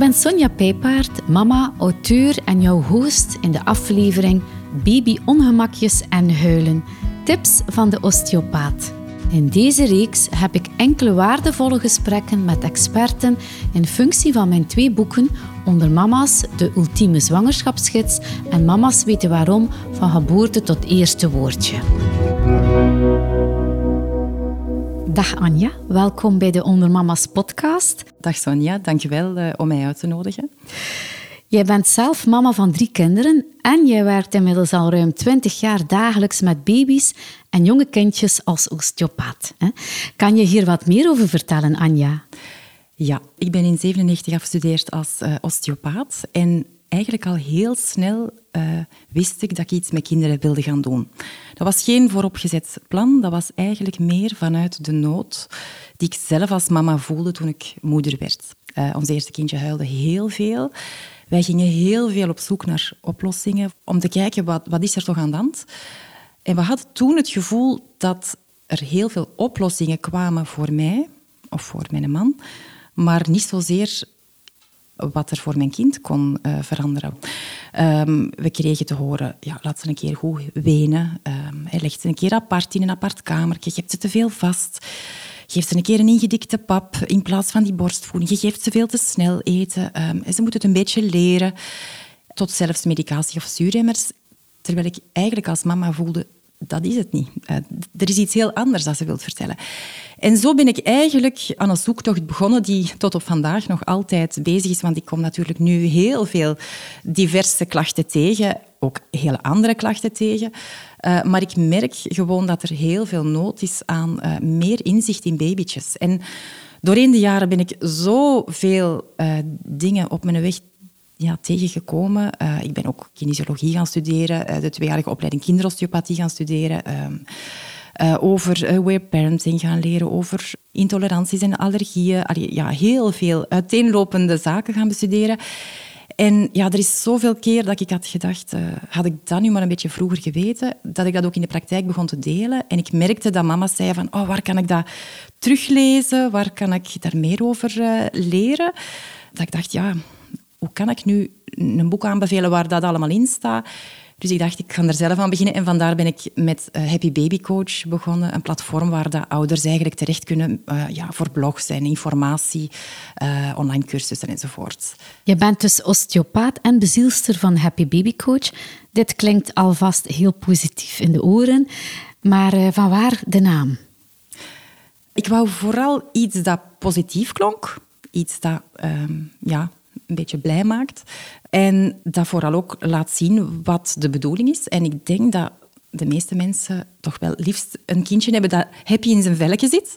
ben Sonja Pijpaard, mama, auteur en jouw host in de aflevering Baby Ongemakjes en Huilen. Tips van de osteopaat. In deze reeks heb ik enkele waardevolle gesprekken met experten in functie van mijn twee boeken onder Mama's, de ultieme zwangerschapsgids en Mama's weten waarom, van geboorte tot eerste woordje. Dag Anja, welkom bij de Onder Mama's podcast. Dag Sonja, dankjewel uh, om mij uit te nodigen. Jij bent zelf mama van drie kinderen en jij werkt inmiddels al ruim 20 jaar dagelijks met baby's en jonge kindjes als osteopaat. Kan je hier wat meer over vertellen, Anja? Ja, ik ben in 97 afgestudeerd als uh, osteopaat en eigenlijk al heel snel uh, wist ik dat ik iets met kinderen wilde gaan doen. Dat was geen vooropgezet plan, dat was eigenlijk meer vanuit de nood die ik zelf als mama voelde toen ik moeder werd. Uh, ons eerste kindje huilde heel veel. Wij gingen heel veel op zoek naar oplossingen om te kijken wat, wat is er toch aan de hand. En we hadden toen het gevoel dat er heel veel oplossingen kwamen voor mij of voor mijn man, maar niet zozeer wat er voor mijn kind kon uh, veranderen. Um, we kregen te horen, ja, laat ze een keer goed wenen. Um, hij legt ze een keer apart in een apart kamertje. Je hebt ze te veel vast. Geef ze een keer een ingedikte pap in plaats van die borstvoeding. Je geeft ze veel te snel eten. En ze moeten het een beetje leren. Tot zelfs medicatie of zuurremmers. Terwijl ik eigenlijk als mama voelde, dat is het niet. Uh, er is iets heel anders dat ze wilt vertellen. En zo ben ik eigenlijk aan een zoektocht begonnen die tot op vandaag nog altijd bezig is. Want ik kom natuurlijk nu heel veel diverse klachten tegen, ook hele andere klachten tegen. Uh, maar ik merk gewoon dat er heel veel nood is aan uh, meer inzicht in babytjes. En doorheen de jaren ben ik zoveel uh, dingen op mijn weg ja, tegengekomen. Uh, ik ben ook kinesiologie gaan studeren, uh, de tweejarige opleiding kinderosteopathie gaan studeren. Uh, over aware parenting gaan leren, over intoleranties en allergieën. Ja, heel veel uiteenlopende zaken gaan bestuderen. En ja, er is zoveel keer dat ik had gedacht, had ik dat nu maar een beetje vroeger geweten, dat ik dat ook in de praktijk begon te delen. En ik merkte dat mama zei van, oh, waar kan ik dat teruglezen? Waar kan ik daar meer over leren? Dat ik dacht, ja, hoe kan ik nu een boek aanbevelen waar dat allemaal in staat? Dus ik dacht, ik ga er zelf aan beginnen. En vandaar ben ik met eh, Happy Baby Coach begonnen. Een platform waar de ouders eigenlijk terecht kunnen uh, ja, voor blogs en informatie, uh, online cursussen enzovoort. Je bent dus osteopaat en bezielster van Happy Baby Coach. Dit klinkt alvast heel positief in de oren. Maar van waar de naam? Ik wou vooral iets dat positief klonk. Iets dat ehm, ja, een beetje blij maakt. En dat vooral ook laat zien wat de bedoeling is. En ik denk dat de meeste mensen toch wel liefst een kindje hebben dat happy in zijn velletje zit.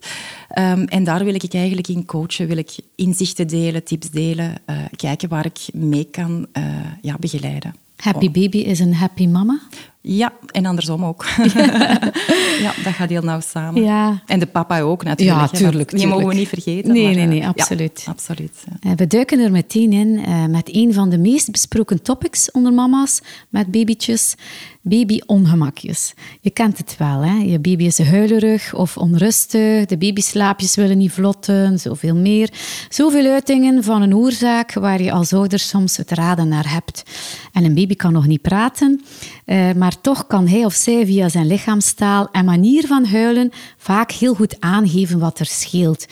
Um, en daar wil ik eigenlijk in coachen, wil ik inzichten delen, tips delen, uh, kijken waar ik mee kan uh, ja, begeleiden. Happy baby is een happy mama? Ja, en andersom ook. ja, dat gaat heel nauw samen. Ja. En de papa ook natuurlijk. Ja, tuurlijk. Die mogen we niet vergeten. Nee, maar, nee, nee, absoluut. Ja, absoluut ja. Eh, we duiken er meteen in uh, met een van de meest besproken topics onder mama's met babytjes. Baby-ongemakjes. Je kent het wel, hè? Je baby is huilerig of onrustig, de babyslaapjes willen niet vlotten, zoveel meer. Zoveel uitingen van een oorzaak waar je als ouder soms het raden naar hebt. En een baby kan nog niet praten, uh, maar toch kan hij of zij via zijn lichaamstaal en manier van huilen vaak heel goed aangeven wat er scheelt.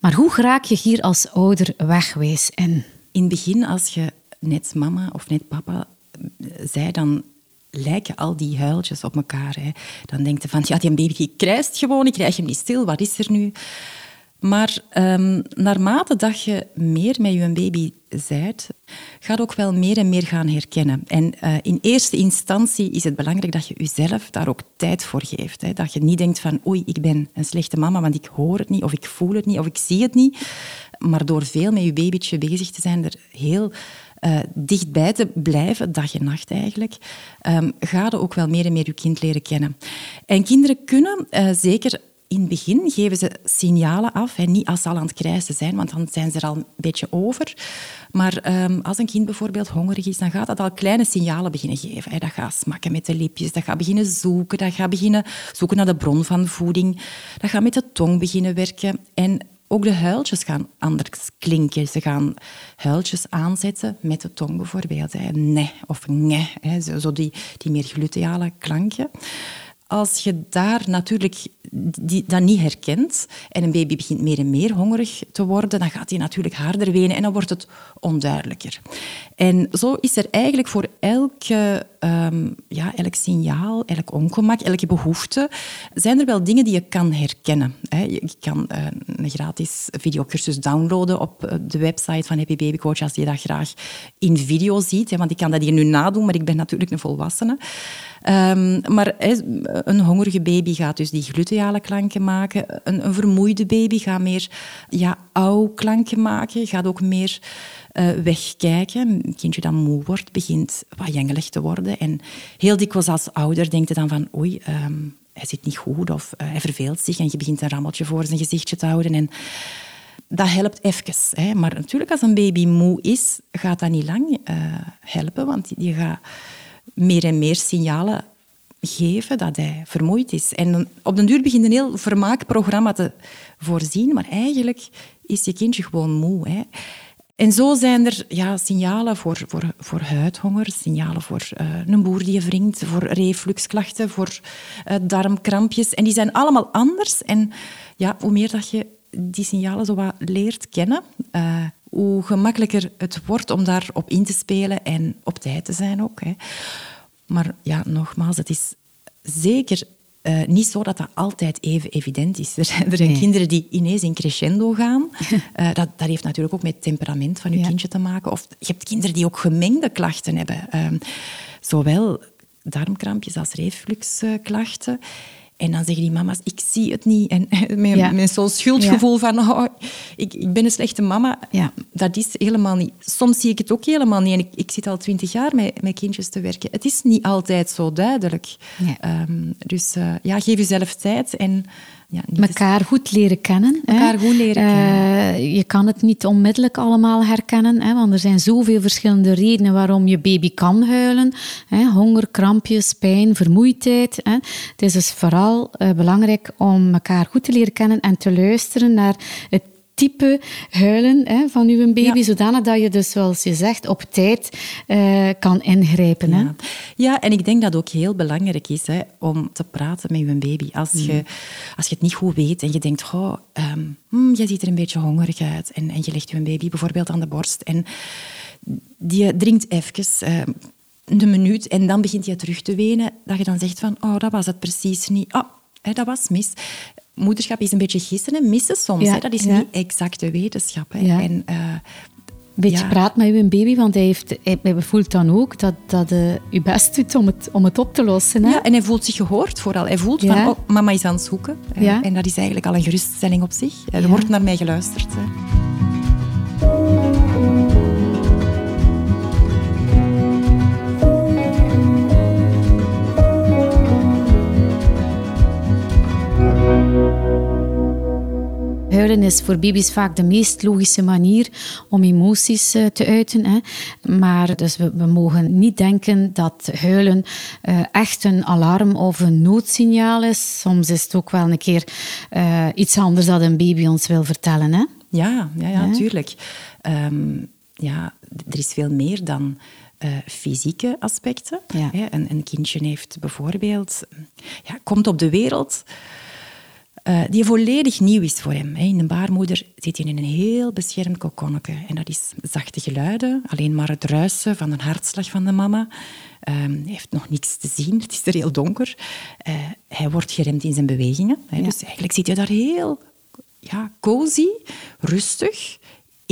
Maar hoe raak je hier als ouder wegwijs in? In het begin, als je net mama of net papa zei, dan lijken al die huiltjes op elkaar. Hè. Dan denk je van, ja, die baby krijst gewoon, ik krijg hem niet stil, wat is er nu? Maar um, naarmate dat je meer met je baby zijt, gaat ook wel meer en meer gaan herkennen. En uh, in eerste instantie is het belangrijk dat je jezelf daar ook tijd voor geeft. Hè. Dat je niet denkt van oei, ik ben een slechte mama, want ik hoor het niet, of ik voel het niet, of ik zie het niet. Maar door veel met je babytje bezig te zijn, er heel uh, dichtbij te blijven, dag en nacht eigenlijk, um, ga je ook wel meer en meer je kind leren kennen. En kinderen kunnen uh, zeker in het begin geven ze signalen af. Hè, niet als ze al aan het krijsen zijn, want dan zijn ze er al een beetje over. Maar um, als een kind bijvoorbeeld hongerig is, dan gaat dat al kleine signalen beginnen geven. Hè. Dat gaat smakken met de lipjes, dat gaat beginnen zoeken, dat gaat beginnen zoeken naar de bron van voeding, dat gaat met de tong beginnen werken. En ook de huiltjes gaan anders klinken. Ze gaan huiltjes aanzetten met de tong bijvoorbeeld. Hè. Nee of ne, hè. Zo, die, die meer gluteale klankje als je daar natuurlijk die, dat niet herkent en een baby begint meer en meer hongerig te worden, dan gaat hij natuurlijk harder wenen en dan wordt het onduidelijker. En zo is er eigenlijk voor elke, ehm, ja, elk signaal, elk ongemak, elke behoefte, zijn er wel dingen die je kan herkennen. Je kan eh, een gratis videocursus downloaden op eh, de website van Happy Baby Coach als je dat graag in video ziet. Want ik kan dat hier nu nadoen, maar ik ben natuurlijk een volwassene. Um, maar een hongerige baby gaat dus die gluteale klanken maken. Een, een vermoeide baby gaat meer ja, klanken maken. Gaat ook meer uh, wegkijken. Een kindje dat moe wordt, begint wat jengelig te worden. En heel dikwijls als ouder denkt je dan van... Oei, um, hij zit niet goed of uh, hij verveelt zich. En je begint een rammeltje voor zijn gezichtje te houden. En dat helpt even. Hè. Maar natuurlijk, als een baby moe is, gaat dat niet lang uh, helpen. Want je gaat meer en meer signalen geven dat hij vermoeid is. En op den duur begint een heel vermaakprogramma te voorzien, maar eigenlijk is je kindje gewoon moe. Hè. En zo zijn er ja, signalen voor, voor, voor huidhonger, signalen voor uh, een boer die je wringt, voor refluxklachten, voor uh, darmkrampjes. En die zijn allemaal anders. En ja, hoe meer dat je die signalen zo wat leert kennen, uh, hoe gemakkelijker het wordt om daarop in te spelen en op tijd te zijn ook. Hè. Maar ja, nogmaals, het is zeker uh, niet zo dat dat altijd even evident is. Er zijn, er zijn kinderen die ineens in crescendo gaan. Uh, dat, dat heeft natuurlijk ook met het temperament van je kindje te maken. Of je hebt kinderen die ook gemengde klachten hebben. Uh, zowel darmkrampjes als refluxklachten. En dan zeggen die mama's, ik zie het niet. En met, met zo'n schuldgevoel van, oh, ik, ik ben een slechte mama. Ja. Dat is helemaal niet. Soms zie ik het ook helemaal niet. En ik, ik zit al twintig jaar met, met kindjes te werken. Het is niet altijd zo duidelijk. Um, dus uh, ja, geef jezelf tijd en ja, elkaar goed leren kennen. Elkaar goed leren kennen. Uh, je kan het niet onmiddellijk allemaal herkennen, hè, want er zijn zoveel verschillende redenen waarom je baby kan huilen. Hè. Honger, krampjes, pijn, vermoeidheid. Hè. Het is dus vooral uh, belangrijk om elkaar goed te leren kennen en te luisteren naar het type huilen hè, van uw baby, zodanig dat je dus, zoals je zegt, op tijd uh, kan ingrijpen. Ja. Hè? ja, en ik denk dat het ook heel belangrijk is hè, om te praten met je baby. Als, mm. je, als je het niet goed weet en je denkt, oh, um, mm, je ziet er een beetje hongerig uit en, en je legt je baby bijvoorbeeld aan de borst en die drinkt even... Uh, een minuut en dan begint hij terug te wenen, dat je dan zegt van, oh, dat was het precies niet. Oh, dat was mis moederschap is een beetje gissen en missen soms. Hè? Dat is niet exacte wetenschap. Hè? En, uh, beetje praat met uw baby, want hij, heeft, hij voelt dan ook dat, dat uh, u best doet om het, om het op te lossen. Hè? Ja, en hij voelt zich gehoord vooral. Hij voelt van, oh, mama is aan het zoeken. En dat is eigenlijk al een geruststelling op zich. Er wordt naar mij geluisterd. Hè. Huilen is voor baby's vaak de meest logische manier om emoties uh, te uiten. Hè. Maar dus we, we, mogen niet denken dat huilen uh, echt een alarm of een noodsignaal is. Soms is het ook wel een keer uh, iets anders dat een baby ons wil vertellen. Hè. Ja, ja, ja, natuurlijk. Um, ja, er is veel meer dan uh, fysieke aspecten. Ja. Een, een, kindje heeft bijvoorbeeld, ja, komt op de wereld uh, die volledig nieuw is voor hem. In een baarmoeder zit hij in een heel beschermd kokonnetje. En dat is zachte geluiden, alleen maar het ruisen van een hartslag van de mama. Um, hij heeft nog niks te zien, het is er heel donker. Uh, hij wordt geremd in zijn bewegingen. Hè. Dus eigenlijk zit hij daar heel ja, cozy, rustig,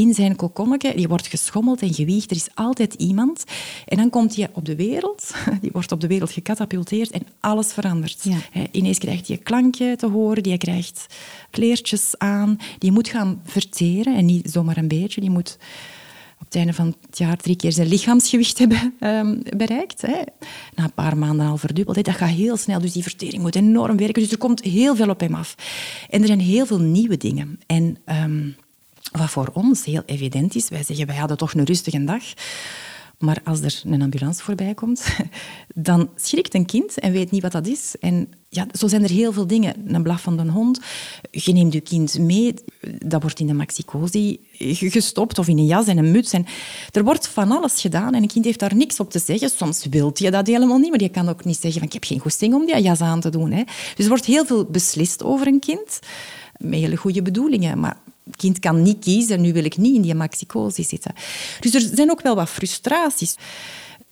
in zijn kokonnetje. Die wordt geschommeld en gewiegd. Er is altijd iemand. En dan komt hij op de wereld. Die wordt op de wereld gecatapulteerd en alles verandert. Ja. Ineens krijgt hij een klankje te horen. Die krijgt kleertjes aan. Die moet gaan verteren. En niet zomaar een beetje. Die moet op het einde van het jaar drie keer zijn lichaamsgewicht hebben um, bereikt. Hè. Na een paar maanden al verdubbeld. Hè. Dat gaat heel snel, dus die vertering moet enorm werken. Dus er komt heel veel op hem af. En er zijn heel veel nieuwe dingen. En um, wat voor ons heel evident is, wij zeggen wij hadden toch een rustige dag. Maar als er een ambulance voorbij komt, dan schrikt een kind en weet niet wat dat is. En ja, zo zijn er heel veel dingen. Een blaf van een hond, je neemt je kind mee, dat wordt in de maxicosi gestopt of in een jas en een muts. En er wordt van alles gedaan en een kind heeft daar niks op te zeggen. Soms wilt je dat helemaal niet, maar je kan ook niet zeggen van ik heb geen goesting om die jas aan te doen. Hè. Dus er wordt heel veel beslist over een kind, met hele goede bedoelingen. Maar kind kan niet kiezen, nu wil ik niet in die maxicosi zitten. Dus er zijn ook wel wat frustraties.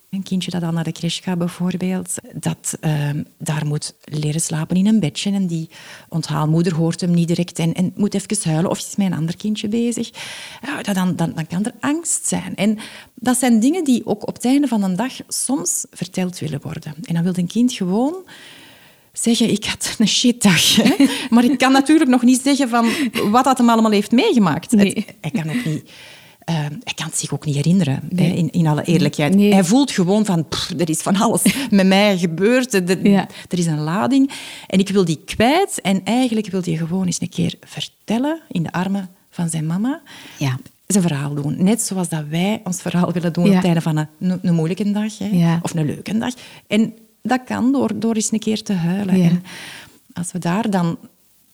Een kindje dat al naar de crash gaat bijvoorbeeld, dat uh, daar moet leren slapen in een bedje en die onthaalmoeder hoort hem niet direct en, en moet even huilen of is een ander kindje bezig. Ja, dan, dan, dan kan er angst zijn. En dat zijn dingen die ook op het einde van een dag soms verteld willen worden. En dan wil een kind gewoon zeggen, ik had een shitdag. Maar ik kan natuurlijk nog niet zeggen van wat dat hem allemaal heeft meegemaakt. Nee. hij kan ook niet... Uh, hij kan het zich ook niet herinneren, hè, in, in alle eerlijkheid. Nee. Hij voelt gewoon van, pff, er is van alles met mij gebeurd. Er, ja. er is een lading. En ik wil die kwijt. En eigenlijk wil hij gewoon eens een keer vertellen in de armen van zijn mama. Ja. Zijn verhaal doen. Net zoals dat wij ons verhaal willen doen ja. op einde van een, een moeilijke dag. Hè, of een leuke dag. En dat kan door, door eens een keer te huilen. Ja. En als we daar dan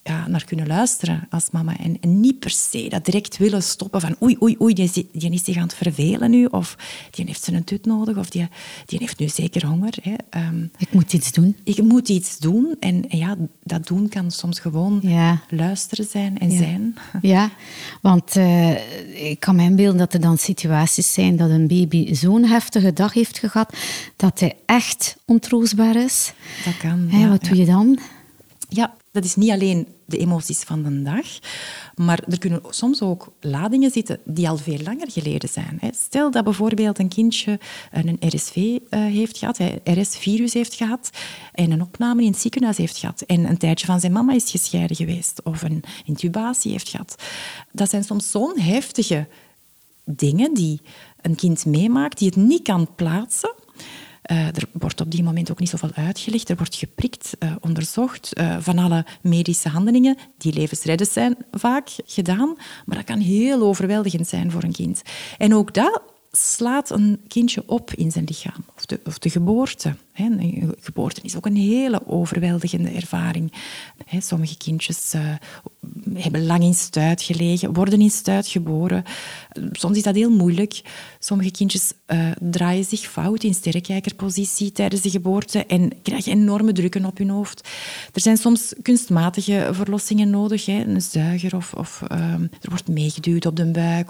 ja, naar kunnen luisteren als mama. En, en, niet per se dat direct willen stoppen van oei, oei, oei, die, die is zich aan het vervelen nu. Of die heeft zijn tut nodig. Of die, die heeft nu zeker honger. Hè. Um, ik moet iets doen. Ik moet iets doen. En, en ja, dat doen kan soms gewoon ja. luisteren zijn en ja. zijn. Ja, want uh, ik kan me inbeelden dat er dan situaties zijn dat een baby zo'n heftige dag heeft gehad dat hij echt ontroostbaar is. Dat kan. Hè, wat doe je dan? Ja, dat is niet alleen de emoties van de dag, maar er kunnen soms ook ladingen zitten die al veel langer geleden zijn. Stel dat bijvoorbeeld een kindje een RSV eh, heeft gehad, een RS-virus heeft gehad en een opname in het ziekenhuis heeft gehad en een tijdje van zijn mama is gescheiden geweest of een intubatie heeft gehad. Dat zijn soms zo'n heftige dingen die een kind meemaakt, die het niet kan plaatsen uh, er wordt op die moment ook niet zoveel uitgelegd. Er wordt geprikt, uh, onderzocht, uh, van alle medische handelingen die levensreddend zijn vaak gedaan. Maar dat kan heel overweldigend zijn voor een kind. En ook dat slaat een kindje op in zijn lichaam. Of de, of de geboorte. Een geboorte is ook een hele overweldigende ervaring. Sommige kindjes uh, hebben lang in stuit gelegen, worden in stuit geboren. Soms is dat heel moeilijk. Sommige kindjes uh, draaien zich fout in sterrenkijkerpositie tijdens de geboorte en krijgen enorme drukken op hun hoofd. Er zijn soms kunstmatige verlossingen nodig, een zuiger of, of uh, er wordt meegeduwd op de buik.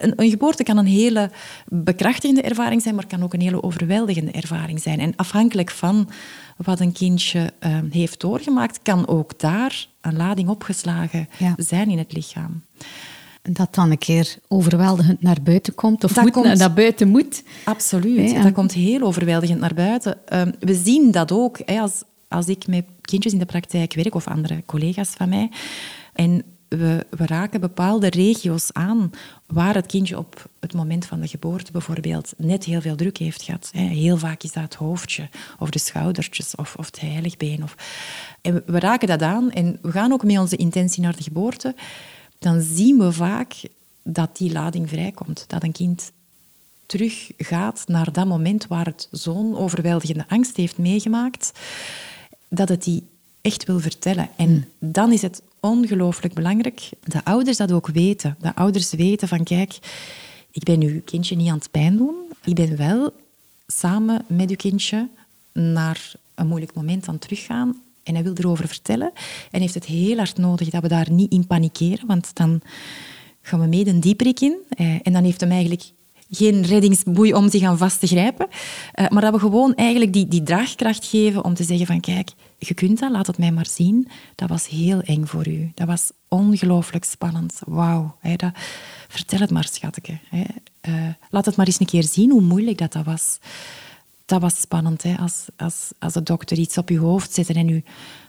Een geboorte kan een hele bekrachtigende ervaring zijn, maar kan ook een hele overweldigende ervaring zijn. En afhankelijk van wat een kindje uh, heeft doorgemaakt, kan ook daar een lading opgeslagen ja. zijn in het lichaam. Dat dan een keer overweldigend naar buiten komt, of dat moet, komt, naar buiten moet. Absoluut, dat komt heel overweldigend naar buiten. Uh, we zien dat ook hè, als, als ik met kindjes in de praktijk werk, of andere collega's van mij, en we, we, raken bepaalde regio's aan waar het kindje op het moment van de geboorte bijvoorbeeld net heel veel druk heeft gehad. Heel vaak is dat het hoofdje of de schoudertjes of, of het heiligbeen. Of... En we raken dat aan en we gaan ook met onze intentie naar de geboorte. Dan zien we vaak dat die lading vrijkomt. Dat een kind teruggaat naar dat moment waar het zo'n overweldigende angst heeft meegemaakt, dat het die echt wil vertellen. En dan is het ongelooflijk belangrijk dat ouders dat ook weten. Dat ouders weten van, kijk, ik ben uw kindje niet aan het pijn doen. Ik ben wel samen met uw kindje naar een moeilijk moment aan teruggaan. En hij wil erover vertellen. En heeft het heel hard nodig dat we daar niet in panikeren, want dan gaan we mee een dieperik in. Eh, en dan heeft hem eigenlijk geen reddingsboei om zich aan vast te grijpen. Eh, maar dat we gewoon eigenlijk die, die draagkracht geven om te zeggen van kijk, je kunt dat, laat het mij maar zien. Dat was heel eng voor u. Dat was ongelooflijk spannend. Wauw. Vertel het maar, schatje. Uh, laat het maar eens een keer zien hoe moeilijk dat, dat was. Dat was spannend, hè? Als, als, als de dokter iets op je hoofd zette en u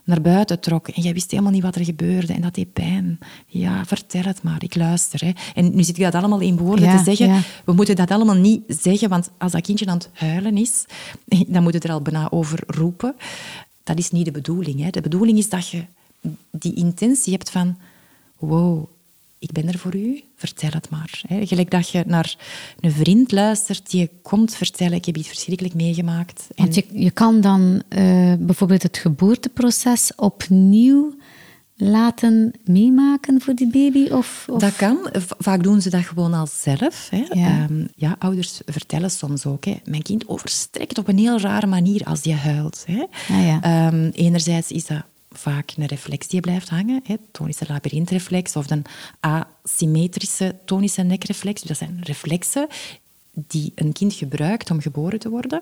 naar buiten trok en jij wist helemaal niet wat er gebeurde en dat deed pijn. Ja, vertel het maar, ik luister. Hè. En nu zit ik dat allemaal in woorden ja, te zeggen. Ja. We moeten dat allemaal niet zeggen, want als dat kindje aan het huilen is, dan moet het er al bijna over roepen. Dat is niet de bedoeling. Hè. De bedoeling is dat je die intentie hebt van... Wow, ik ben er voor u, vertel het maar. Hè. Gelijk dat je naar een vriend luistert die je komt vertellen, ik heb iets verschrikkelijk meegemaakt. Want je, je kan dan uh, bijvoorbeeld het geboorteproces opnieuw laten meemaken voor die baby? Of, of, Dat kan. Vaak doen ze dat gewoon al zelf. Hè. Ja. Um, ja. ouders vertellen soms ook. Hè. Mijn kind overstrekt op een heel rare manier als je huilt. Hè. Ah, ja. um, enerzijds is dat vaak een reflex die blijft hangen, hè, tonische labyrinthreflex of een asymmetrische tonische nekreflex. Dat zijn reflexen die een kind gebruikt om geboren te worden.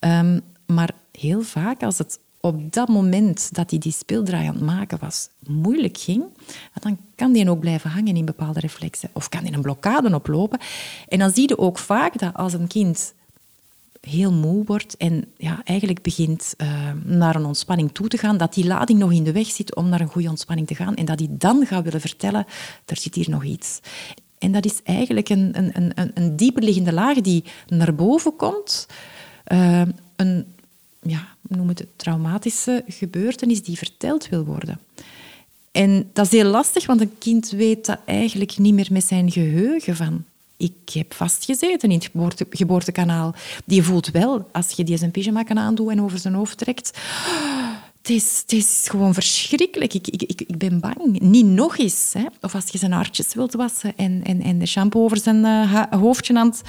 Um, maar heel vaak, als het op dat moment dat hij die speeldraai aan het maken was, moeilijk ging, dan kan die ook blijven hangen in bepaalde reflexen. Of kan die een blokkade oplopen. En dan zie je ook vaak dat als een kind heel moe wordt en ja, eigenlijk begint uh, naar een ontspanning toe te gaan, dat die lading nog in de weg zit om naar een goede ontspanning te gaan en dat hij dan gaat willen vertellen, er zit hier nog iets. En dat is eigenlijk een, een, een, een dieperliggende laag die naar boven komt. Uh, een, ja, noem het traumatische gebeurtenis die verteld wil worden. En dat is heel lastig, want een kind weet dat eigenlijk niet meer met zijn geheugen van ik heb vastgezeten in het geboortekanaal. Die voelt wel, als je die zijn pyjama kan aandoen en over zijn hoofd trekt... Het is, is gewoon verschrikkelijk. Ik, ik, ik, ben bang. Niet nog eens. Hè. Of als je zijn haartjes wilt wassen en, en, en de shampoo over zijn uh, hoofdje aan het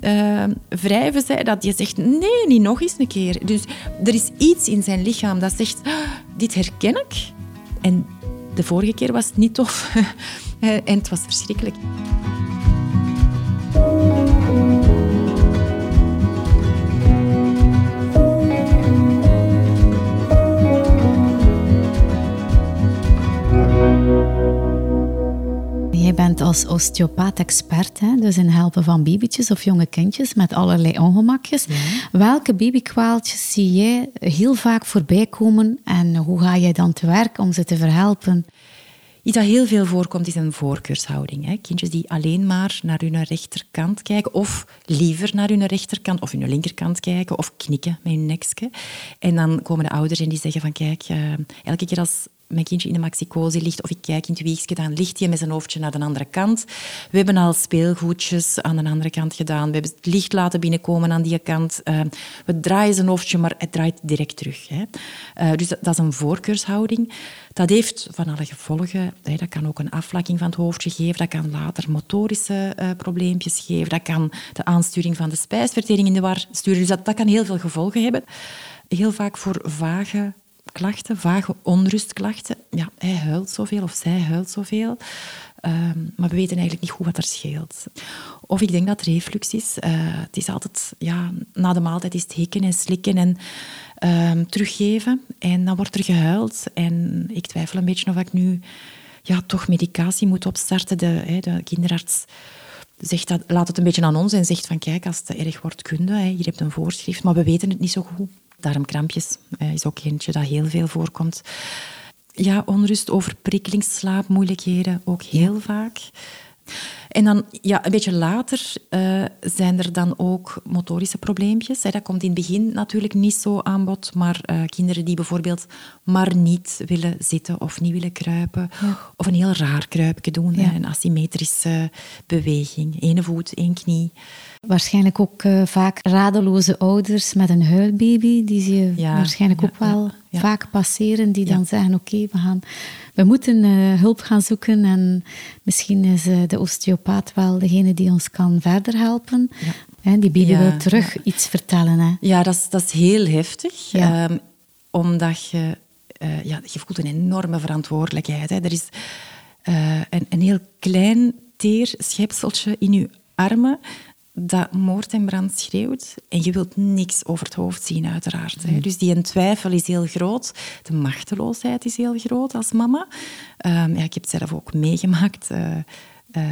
uh, wrijven, zei, dat je zegt, nee, niet nog eens een keer. Dus er is iets in zijn lichaam dat zegt, ah, dit herken ik. En de vorige keer was het niet tof. en het was verschrikkelijk. Je bent als osteopaat expert, hè? dus in helpen van babytjes of jonge kindjes met allerlei ongemakjes. Welke babykwaaltjes zie jij heel vaak voorbij komen en hoe ga jij dan te werk om ze te verhelpen? Iets dat heel veel voorkomt is een voorkeurshouding. Hè. Kindjes die alleen maar naar hun rechterkant kijken of liever naar hun rechterkant of hun linkerkant kijken of knikken met hun nekje. En dan komen de ouders en die zeggen van kijk, uh, elke keer als mijn kindje in de maxicose ligt of ik kijk in het wiegje, dan ligt hij met zijn hoofdje naar de andere kant. We hebben al speelgoedjes aan de andere kant gedaan. We hebben het licht laten binnenkomen aan die kant. Uh, we draaien zijn hoofdje, maar het draait direct terug. Hè. Uh, dus dat, is een voorkeurshouding. Dat heeft van alle gevolgen. Dat kan ook een afvlakking van het hoofdje geven. Dat kan later motorische uh, probleempjes geven. Dat kan de aansturing van de spijsvertering in de war sturen. Dus dat, dat kan heel veel gevolgen hebben. Heel vaak voor vage klachten, vage onrustklachten. Ja, hij huilt zoveel of zij huilt zoveel. Um, maar we weten eigenlijk niet goed wat er scheelt. Of ik denk dat reflux is. Uh, het is altijd, ja, na de maaltijd is het hikken en slikken en um, teruggeven. En dan wordt er gehuild. En ik twijfel een beetje of ik nu ja, toch medicatie moet opstarten. De, de kinderarts zegt dat, laat het een beetje aan ons en zegt van kijk, als het erg wordt, kun je. Hè, hier hebt een voorschrift, maar we weten het niet zo goed. Darmkrampjes uh, is ook eentje dat heel veel voorkomt. Ja, onrust, overprikkeling, slaapmoeilijkheden ook heel vaak. En dan ja, een beetje later uh, zijn er dan ook motorische probleempjes. Dat komt in het begin natuurlijk niet zo aan bod, maar uh, kinderen die bijvoorbeeld maar niet willen zitten of niet willen kruipen, of een heel raar kruipje doen, ja. een asymmetrische beweging, ene voet, één knie. Waarschijnlijk ook uh, vaak radeloze ouders met een huilbaby, die zie je waarschijnlijk ook wel vaak passeren, die dan zeggen, oké, okay, we gaan we moeten uh, hulp gaan zoeken en misschien is uh, de osteopaat wel degene die ons kan verder helpen. Hè, die baby wil terug iets vertellen. Hè. Ja, dat is, dat is heel heftig. Um, omdat je, ja, je voelt een enorme verantwoordelijkheid. Hè. Er is een, een heel klein teer schepseltje in je armen dat moord en brand schreeuwt en je wilt niks over het hoofd zien, uiteraard. Mm. Dus die twijfel is heel groot. De machteloosheid is heel groot als mama. Um, ja, ik heb het zelf ook meegemaakt. Uh, uh,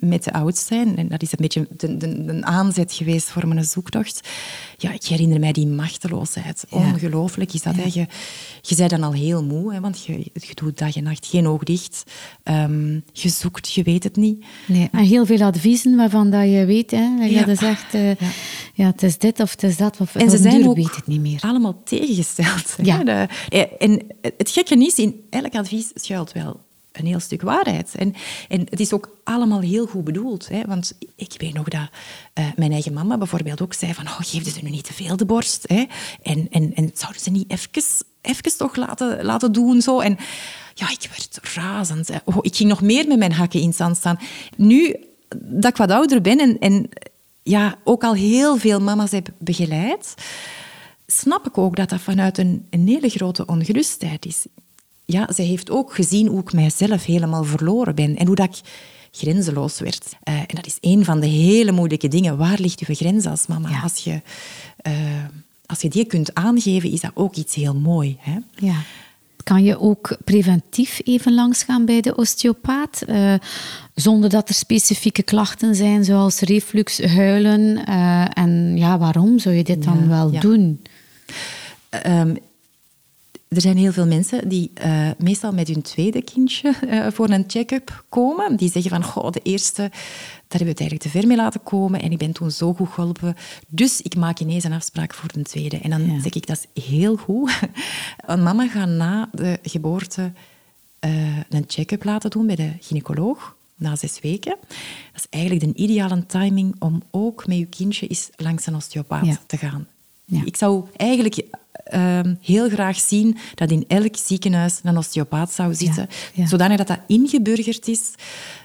met de oudste. En dat is een beetje een aanzet geweest voor mijn zoektocht. Ja, ik herinner mij die machteloosheid. Ongelooflijk is dat. Hè? Je, je bent dan al heel moe, hè, want je, je doet dag en nacht geen oog dicht. Um, je zoekt, je weet het niet. Nee, en heel veel adviezen waarvan dat je weet. Hè, dat je zegt, uh, ja. ja. het is dit of het is dat. Of, en ze zijn ook weet het niet meer. allemaal tegengesteld. Ja. De, en het gekke is, in elk advies schuilt wel een heel stuk waarheid. En, en het is ook allemaal heel goed bedoeld. Hè? Want ik weet nog dat uh, mijn eigen mama bijvoorbeeld ook zei van oh, geef ze nu niet te veel de borst. Hè? En, en, en zouden ze niet even, even toch laten, laten doen? Zo? En ja, ik werd razend. Oh, ik ging nog meer met mijn hakken in zand staan. Nu dat ik wat ouder ben en, en ja, ook al heel veel mama's heb begeleid, snap ik ook dat dat vanuit een, een hele grote ongerustheid is. Ja, zij heeft ook gezien hoe ik mijzelf helemaal verloren ben en hoe dat ik grenzeloos werd. Uh, en dat is een van de hele moeilijke dingen. Waar ligt uw grens als mama? Als, je, uh, als je die kunt aangeven, is dat ook iets heel mooi. Hè? Ja. Kan je ook preventief even langsgaan bij de osteopaat, uh, zonder dat er specifieke klachten zijn, zoals reflux, huilen? en ja, waarom zou je dit dan wel ja. doen? Um, er zijn heel veel mensen die uh, meestal met hun tweede kindje uh, voor een check-up komen. Die zeggen van, goh, de eerste, daar hebben we het eigenlijk te ver mee laten komen en ik ben toen zo goed geholpen. Dus ik maak ineens een afspraak voor een tweede. En dan ja. zeg ik, dat is heel goed. een mama gaat na de geboorte uh, een check-up laten doen bij de gynaecoloog na zes weken. Dat is eigenlijk de ideale timing om ook met je kindje eens langs een osteopaat ja. te gaan. Ja. Ik zou eigenlijk uh, heel graag zien dat in elk ziekenhuis een osteopaat zou zitten, ja, zodanig dat dat ingeburgerd is,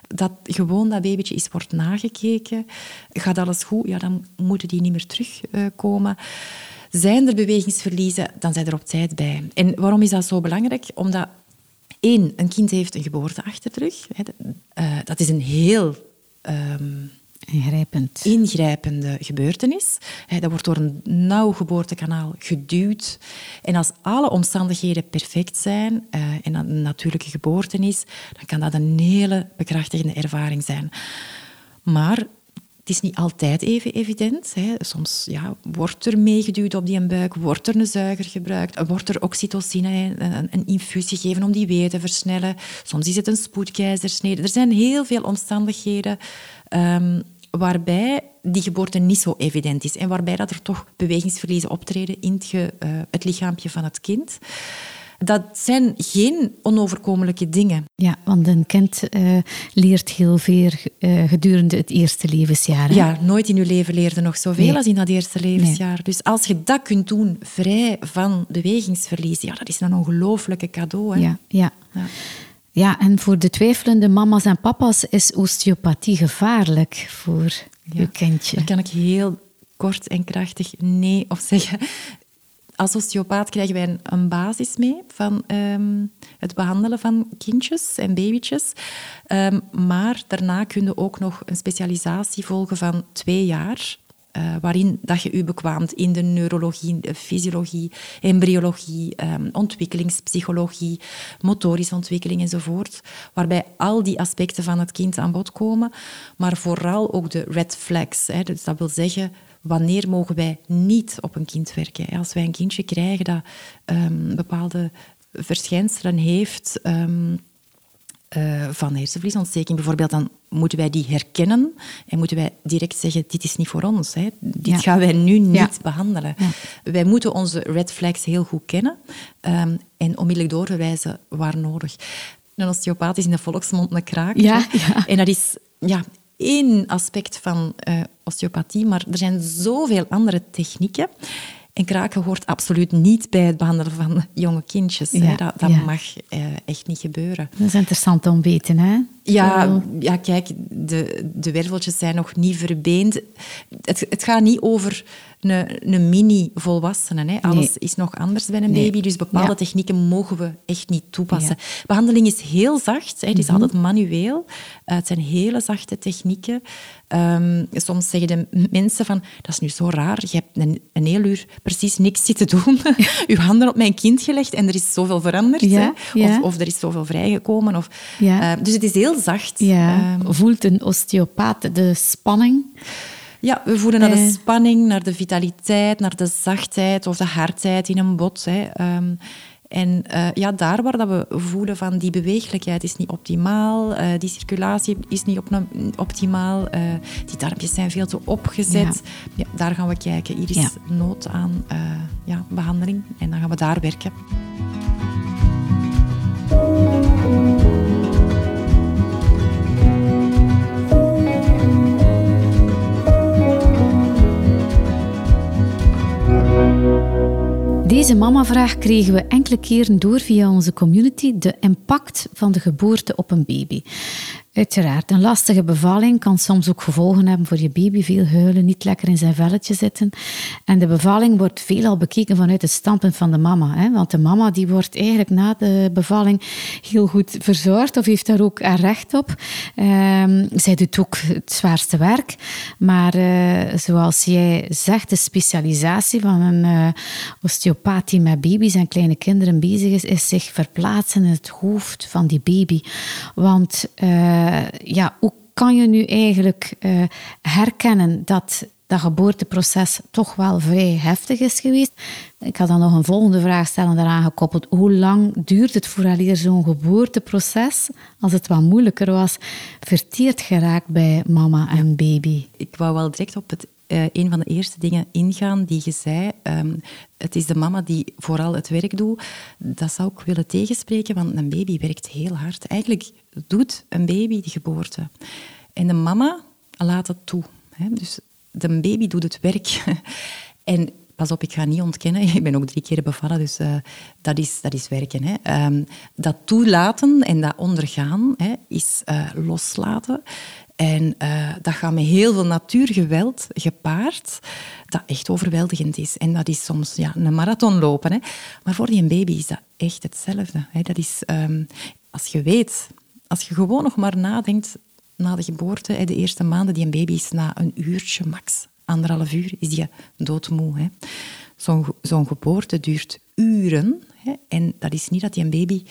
dat gewoon dat babytje eens wordt nagekeken. Gaat alles goed? Ja, dan moeten die niet meer terugkomen. zijn er bewegingsverliezen, dan zijn er op tijd bij. En waarom is dat zo belangrijk? Omdat één, een kind heeft een geboorte achter de rug. Uh, dat is een heel... Um, Ingrijpend. ingrijpende gebeurtenis. Dat wordt door een nauw geboortekanaal geduwd. En als alle omstandigheden perfect zijn eh, en een natuurlijke geboorte is, dan kan dat een hele bekrachtigende ervaring zijn. Maar het is niet altijd even evident. Soms ja, wordt er meegeduwd op die buik, wordt er een zuiger gebruikt, wordt er oxytocine, een, infusie gegeven om die weeën te versnellen. Soms is het een spoedkeizersnede. Er zijn heel veel omstandigheden um, waarbij die geboorte niet zo evident is en waarbij dat er toch bewegingsverliezen optreden in het, ge, uh, het lichaampje van het kind. Dat zijn geen onoverkomelijke dingen. Ja, want een kind uh, leert heel veel uh, gedurende het eerste levensjaar. Hè? Ja, nooit in je leven leerde nog zoveel nee. als in dat eerste levensjaar. Nee. Dus als je dat kunt doen, vrij van bewegingsverlies, ja, dat is een ongelooflijke cadeau. Hè? Ja, ja. ja. Ja, en voor de twijfelende mama's en papa's is osteopathie gevaarlijk voor ja, uw kindje. Daar kan ik heel kort en krachtig nee op zeggen. Als osteopaat krijgen wij een, een basis mee van um, het behandelen van kindjes en babytjes. Um, maar daarna kun je ook nog een specialisatie volgen van twee jaar uh, waarin dat je u bekwaamt in de neurologie, de fysiologie, embryologie, um, ontwikkelingspsychologie, motorische ontwikkeling enzovoort. Waarbij al die aspecten van het kind aan bod komen, maar vooral ook de red flags. Hè. Dus dat wil zeggen, wanneer mogen wij niet op een kind werken? Als wij een kindje krijgen dat um, bepaalde verschijnselen heeft... Um, uh, van hersenvliesontsteking bijvoorbeeld, dan moeten wij die herkennen en moeten wij direct zeggen, dit is niet voor ons. Hè. Dit ja. gaan wij nu niet ja. behandelen. Ja. Wij moeten onze red flags heel goed kennen um, en onmiddellijk doorverwijzen waar nodig. Een osteopaat is in de volksmond een kraak. Ja, En dat is ja, één aspect van uh, osteopathie, maar er zijn zoveel andere technieken. En kraken hoort absoluut niet bij het behandelen van jonge kindjes. Ja, dat, dat ja. mag uh, echt niet gebeuren. Dat is interessant om te weten, hè? Ja, ja kijk, de, de werveltjes zijn nog niet verbeend. Het, het gaat niet over een, een mini-volwassene. Hè. Alles nee. is nog anders bij een nee. baby, dus bepaalde ja. technieken mogen we echt niet toepassen. Ja. Behandeling is heel zacht, hè. het is mm -hmm. altijd manueel. Uh, het zijn hele zachte technieken. Um, soms zeggen de mensen van, dat is nu zo raar, je hebt een, een heel uur precies niks zitten doen. je handen op mijn kind gelegd en er is zoveel veranderd. Ja, hè. Of, of, er is zoveel vrijgekomen. Of, uh, dus het is heel zacht. Ja. Um, Voelt een osteopaat de spanning? Ja, we voelen naar de spanning, naar de vitaliteit, naar de zachtheid of de hardheid in een bot. Hè. Um, en uh, ja, daar waar dat we voelen van die beweeglijkheid is niet optimaal, uh, die circulatie is niet op, optimaal, uh, die darmpjes zijn veel te opgezet. Ja. ja daar gaan we kijken. Hier is ja. nood aan ja, behandeling en dan gaan we daar werken. Deze mama-vraag kregen we enkele keren door via onze community. De impact van de geboorte op een baby. Uiteraard, een lastige bevalling kan soms ook gevolgen hebben voor je baby. Veel huilen, niet lekker in zijn velletje zitten. En de bevalling wordt veelal bekeken vanuit het standpunt van de mama. Hè? Want de mama die wordt eigenlijk na de bevalling heel goed verzorgd of heeft daar ook recht op. Um, zij doet ook het zwaarste werk. Maar uh, zoals jij zegt, de specialisatie van een uh, osteopaat die met baby's en kleine kinderen bezig is, is zich verplaatsen in het hoofd van die baby. Want... Uh, uh, ja, hoe kan je nu eigenlijk uh, herkennen dat dat geboorteproces toch wel vrij heftig is geweest? Ik ga dan nog een volgende vraag stellen daaraan gekoppeld. Hoe lang duurt het vooraleer zo'n geboorteproces, als het wat moeilijker was, verteerd geraakt bij mama en baby? Ik wou wel direct op het uh, een van de eerste dingen ingaan die je zei. Um, het is de mama die vooral het werk doet. Dat zou ik willen tegenspreken, want een baby werkt heel hard. Eigenlijk doet een baby de geboorte. En de mama laat het toe. Dus de baby doet het werk. en pas op, ik ga niet ontkennen. Ik ben ook drie keer bevallen, dus uh, dat, is, dat is werken. Hè. Um, dat toelaten en dat ondergaan hè, is uh, loslaten. En uh, dat gaat met heel veel natuurgeweld gepaard, dat echt overweldigend is. En dat is soms ja, een marathon lopen. Hè. Maar voor die baby is dat echt hetzelfde. Hè. Dat is, um, als je weet, als je gewoon nog maar nadenkt na de geboorte, de eerste maanden, die een baby is na een uurtje max, anderhalf uur, is die doodmoe. Zo'n geboorte duurt uren. En dat is niet dat die een baby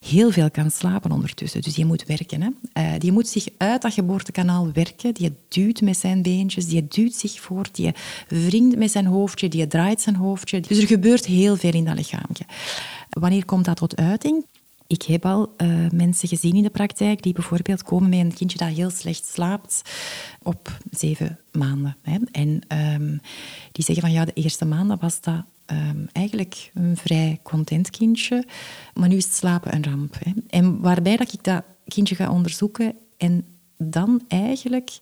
heel veel kan slapen ondertussen. Dus die moet werken. Hè. Uh, die moet zich uit dat geboortekanaal werken. Die duwt met zijn beentjes, die duwt zich voort, die wringt met zijn hoofdje, die draait zijn hoofdje. Dus er gebeurt heel veel in dat lichaamje. Wanneer komt dat tot uiting? Ik heb al uh, mensen gezien in de praktijk die bijvoorbeeld komen met een kindje dat heel slecht slaapt op zeven maanden. Hè. En um, die zeggen van ja, de eerste maanden was dat um, eigenlijk een vrij content kindje, maar nu is het slapen een ramp. En waarbij dat ik dat kindje ga onderzoeken en dan eigenlijk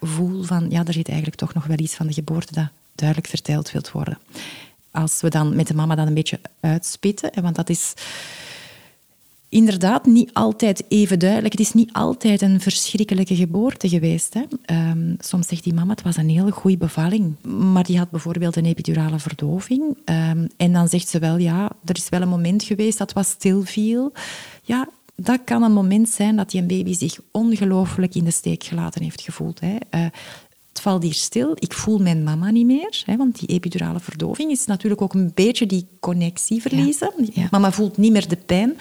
voel van ja, er zit eigenlijk toch nog wel iets van de geboorte dat duidelijk verteld wilt worden. Als we dan met de mama dat een beetje uitspitten, want dat is inderdaad niet altijd even duidelijk. Het is niet altijd een verschrikkelijke geboorte geweest. Hè. Um, soms zegt die mama, het was een hele goede bevalling. Maar die had bijvoorbeeld een epidurale verdoving. Um, en dan zegt ze wel, ja, er is wel een moment geweest dat wat stil viel. Ja, dat kan een moment zijn dat die een baby zich ongelooflijk in de steek gelaten heeft gevoeld. Hè. Uh, het valt hier stil, ik voel mijn mama niet meer. Hè, want die epidurale verdoving is natuurlijk ook een beetje die connectie verliezen. Ja. Mama voelt niet meer de pijn.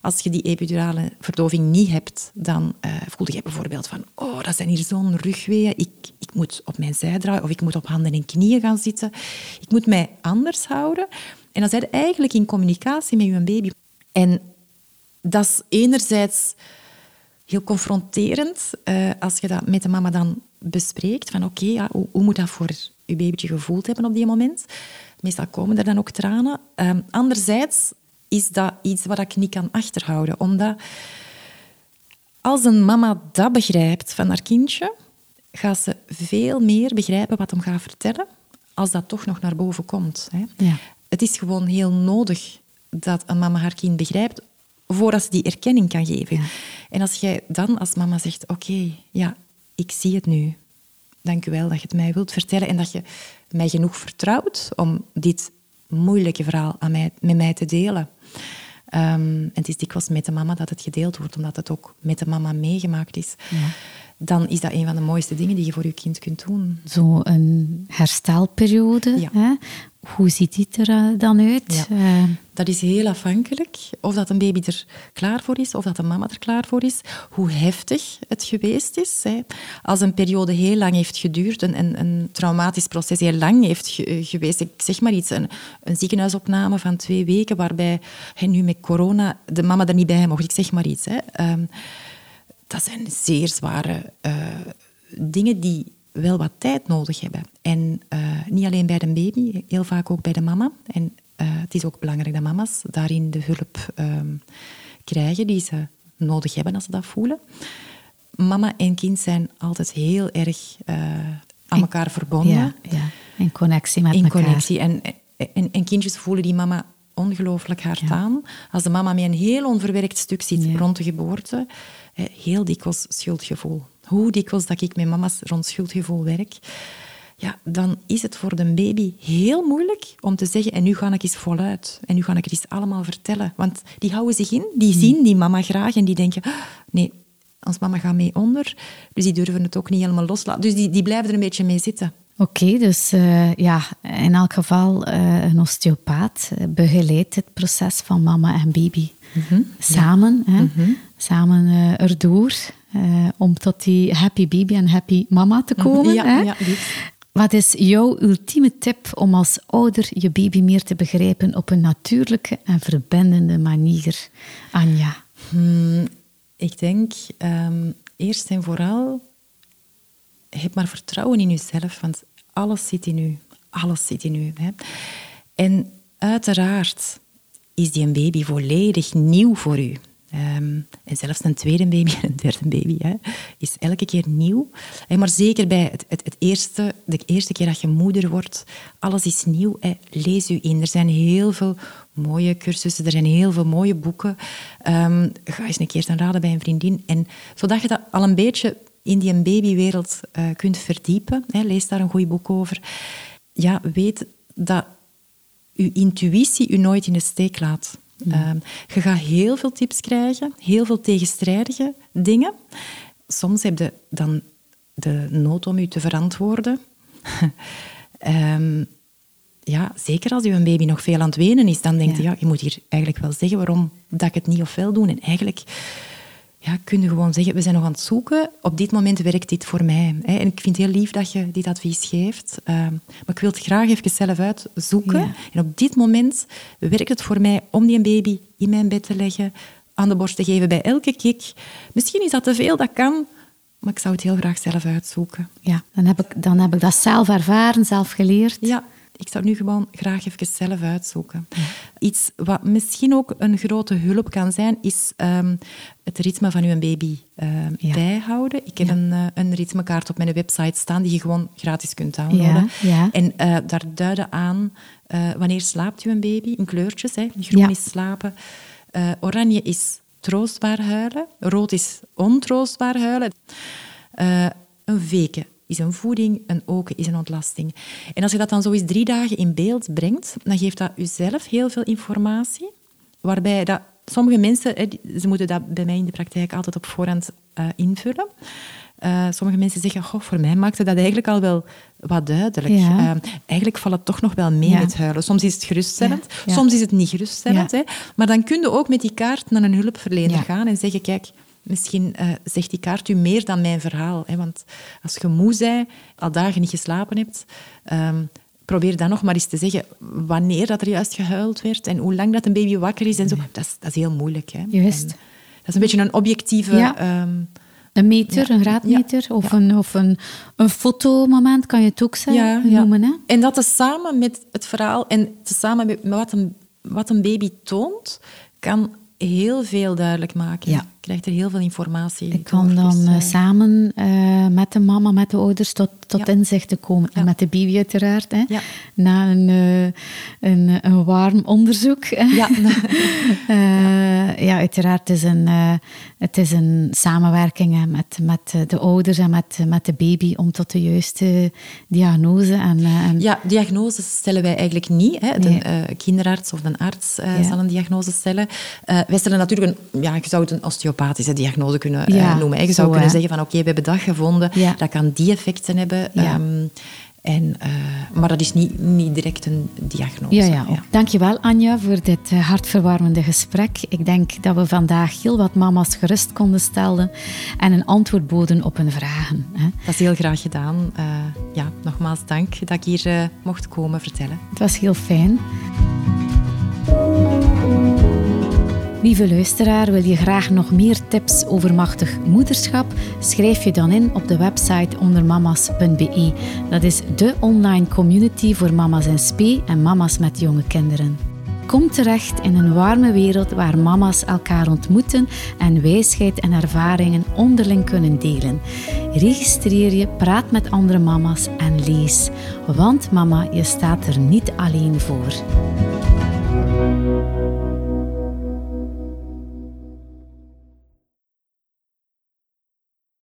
Als je die epidurale verdoving niet hebt, dan uh, voel je bijvoorbeeld van oh, dat zijn hier zo'n rugweeën. Ik, ik moet op mijn zij draaien of ik moet op handen en knieën gaan zitten. Ik moet mij anders houden. En dan zijn eigenlijk in communicatie met je baby. En dat is enerzijds heel confronterend uh, als je dat met de mama dan bespreekt. Van oké, ja, hoe, moet dat voor je babytje gevoeld hebben op die moment? Meestal komen er dan ook tranen. Uh, anderzijds is dat iets wat ik niet kan achterhouden. Omdat als een mama dat begrijpt van haar kindje, gaat ze veel meer begrijpen wat hem gaat vertellen als dat toch nog naar boven komt. Hè. Ja. Het is gewoon heel nodig dat een mama haar kind begrijpt voordat ze die erkenning kan geven. Ja. En als jij dan als mama zegt, oké, ja, ik zie het nu. Dank u wel dat je het mij wilt vertellen en dat je mij genoeg vertrouwt om dit moeilijke verhaal aan mij, met mij te delen. Um, en het is dikwijls met de mama dat het gedeeld wordt, omdat het ook met de mama meegemaakt is. Ja. Dan is dat een van de mooiste dingen die je voor je kind kunt doen. Zo een herstelperiode. Ja. Hè? Hoe ziet die er eh, dan uit? Ja. Uh, dat is heel afhankelijk of dat een baby er klaar voor is, of dat een mama er klaar voor is, hoe heftig het geweest is. Als een periode heel lang heeft geduurd, een, een, traumatisch proces heel lang heeft geweest, ik zeg maar iets, een, ziekenhuisopname van twee weken, waarbij hè, nu met corona de mama er niet bij mocht, ik zeg maar iets. Hè. Um, dat zijn zeer zware uh, dingen die wel wat tijd nodig hebben. En uh, niet alleen bij de baby, heel vaak ook bij de mama. En het is ook belangrijk dat mama's daarin de hulp uh, krijgen die ze nodig hebben als ze dat voelen. Mama en kind zijn altijd heel erg aan elkaar verbonden. Ja, ja. in connectie met in elkaar. Connectie. En En, en kindjes voelen die mama ongelooflijk hard aan. Als de mama met een heel onverwerkt stuk zit rond de geboorte, heel dikwijls schuldgevoel. Hoe dikwijls dat ik met mama's rond schuldgevoel werk, ja, dan is het voor de baby heel moeilijk om te zeggen en nu ga ik eens voluit. En nu ga ik het eens allemaal vertellen. Want die houden zich in, die hmm. zien die mama graag en die denken, ah, nee, ons mama gaat mee onder. Dus die durven het ook niet helemaal loslaten. Dus die, die blijven er een beetje mee zitten. Oké, dus uh, ja, in elk geval uh, een osteopaat uh, begeleidt het proces van mama en baby mhm, samen. Hè? Mhm. Samen erdoor om tot die happy baby en happy mama te mhm, komen. Ja, hè? ja, Wat is jouw ultieme tip om als ouder je baby meer te begrijpen op een natuurlijke en verbindende manier, Anja? Hmm, ik denk um, eerst en vooral heb maar vertrouwen in jezelf, want alles zit in u. Alles zit in u. En uiteraard is die een baby volledig nieuw voor u. Um, en zelfs een tweede baby en een derde baby hè, is elke keer nieuw. En maar zeker bij het, het, het, eerste, de eerste keer dat je moeder wordt, alles is nieuw. Lees u in. Er zijn heel veel mooie cursussen, er zijn heel veel mooie boeken. Um, ga eens een keer dan raden bij een vriendin. En zodat je dat al een beetje in die babywereld uh, kunt verdiepen, lees daar een goed boek over, ja, weet dat je intuïtie u nooit in de steek laat. Ehm, je gaat heel veel tips krijgen, heel veel tegenstrijdige dingen. Soms heb je dan de nood om u te verantwoorden. um, ja, zeker als uw baby nog veel aan het wenen is, dan denk je, ja, je moet hier eigenlijk wel zeggen waarom dat ik het niet of wel doe. En eigenlijk ja, kun je gewoon zeggen, we zijn nog aan het zoeken. Op dit moment werkt dit voor mij. Hè. En ik vind het heel lief dat je dit advies geeft. Uh, maar ik wil het graag even zelf uitzoeken. En op dit moment werkt het voor mij om die baby in mijn bed te leggen, aan de borst te geven bij elke kick. Misschien is dat te veel, dat kan. Maar ik zou het heel graag zelf uitzoeken. Ja, dan heb ik, dan heb ik dat zelf ervaren, zelf geleerd. Ja, ik zou nu gewoon graag even zelf uitzoeken. Iets wat misschien ook een grote hulp kan zijn, is um, het ritme van uw baby um, bijhouden. Ik heb een, uh, een ritmekaart op mijn website staan die je gewoon gratis kunt downloaden. En uh, daar duiden aan uh, wanneer slaapt uw baby, in kleurtjes. Hè. Groen is slapen, oranje is troostbaar huilen, rood is ontroostbaar huilen. een veken is een voeding, een oken is een ontlasting. En als je dat dan zo eens drie dagen in beeld brengt, dan geeft dat jezelf heel veel informatie, waarbij dat sommige mensen, ze moeten dat bij mij in de praktijk altijd op voorhand uh, invullen. Uh, sommige mensen zeggen, goh, voor mij maakte dat eigenlijk al wel wat duidelijk. Uh, eigenlijk valt het toch nog wel mee met huilen. Soms is het geruststellend, soms is het niet geruststellend. Hè. Maar dan kun je ook met die kaart naar een hulpverlener gaan en zeggen, kijk, Misschien uh, zegt die kaart u meer dan mijn verhaal. Hè? Want als je moe bent, al dagen niet geslapen hebt, um, probeer dan nog maar eens te zeggen wanneer dat er juist gehuild werd en hoe lang dat een baby wakker is. En zo. Dat, is dat is heel moeilijk. Hè? Juist. dat is een beetje een objectieve... Ja. Ehm, een meter, een graadmeter of, een, of een, een fotomoment kan je het ook zeggen, noemen. Hè? En dat samen met het verhaal en samen met wat een, wat een baby toont, kan heel veel duidelijk maken. Ja. Krijgt er heel veel informatie Ik kan dan dus, eh, eh, samen uh, met de mama, met de ouders tot, tot ja. inzichten komen. En met de baby uiteraard. Hè. Ja. Na een, uh, een, een warm onderzoek. Ja. ja, uiteraard. Het is een, het is een samenwerking met, met de ouders en met, met de baby om tot de juiste diagnose. En, en... Ja, diagnose stellen wij eigenlijk niet. Hè. De kinderarts of een arts zal een diagnose stellen. wij stellen natuurlijk een, ja, je zou het een osteopathische diagnose kunnen noemen. Je zou kunnen zeggen van oké, we hebben dat gevonden, dat kan die effecten hebben. Ehm, en, uh, maar dat is niet, niet direct een diagnose. Ja, ja. ja. Dankjewel Anja voor dit uh, hartverwarmende gesprek. Ik denk dat we vandaag heel wat mama's gerust konden stellen en een antwoord boden op hun vragen. Hè. Dat is heel graag gedaan. Uh, ja, nogmaals dank dat ik hier mocht komen vertellen. Het was heel fijn. Lieve luisteraar, wil je graag nog meer tips over machtig moederschap? Schrijf je dan in op de website ondermamas.be. Dat is de online community voor mama's in spe en mama's met jonge kinderen. Kom terecht in een warme wereld waar mama's elkaar ontmoeten en wijsheid en ervaringen onderling kunnen delen. Registreer je, praat met andere mama's en lees. Want mama, je staat er niet alleen voor.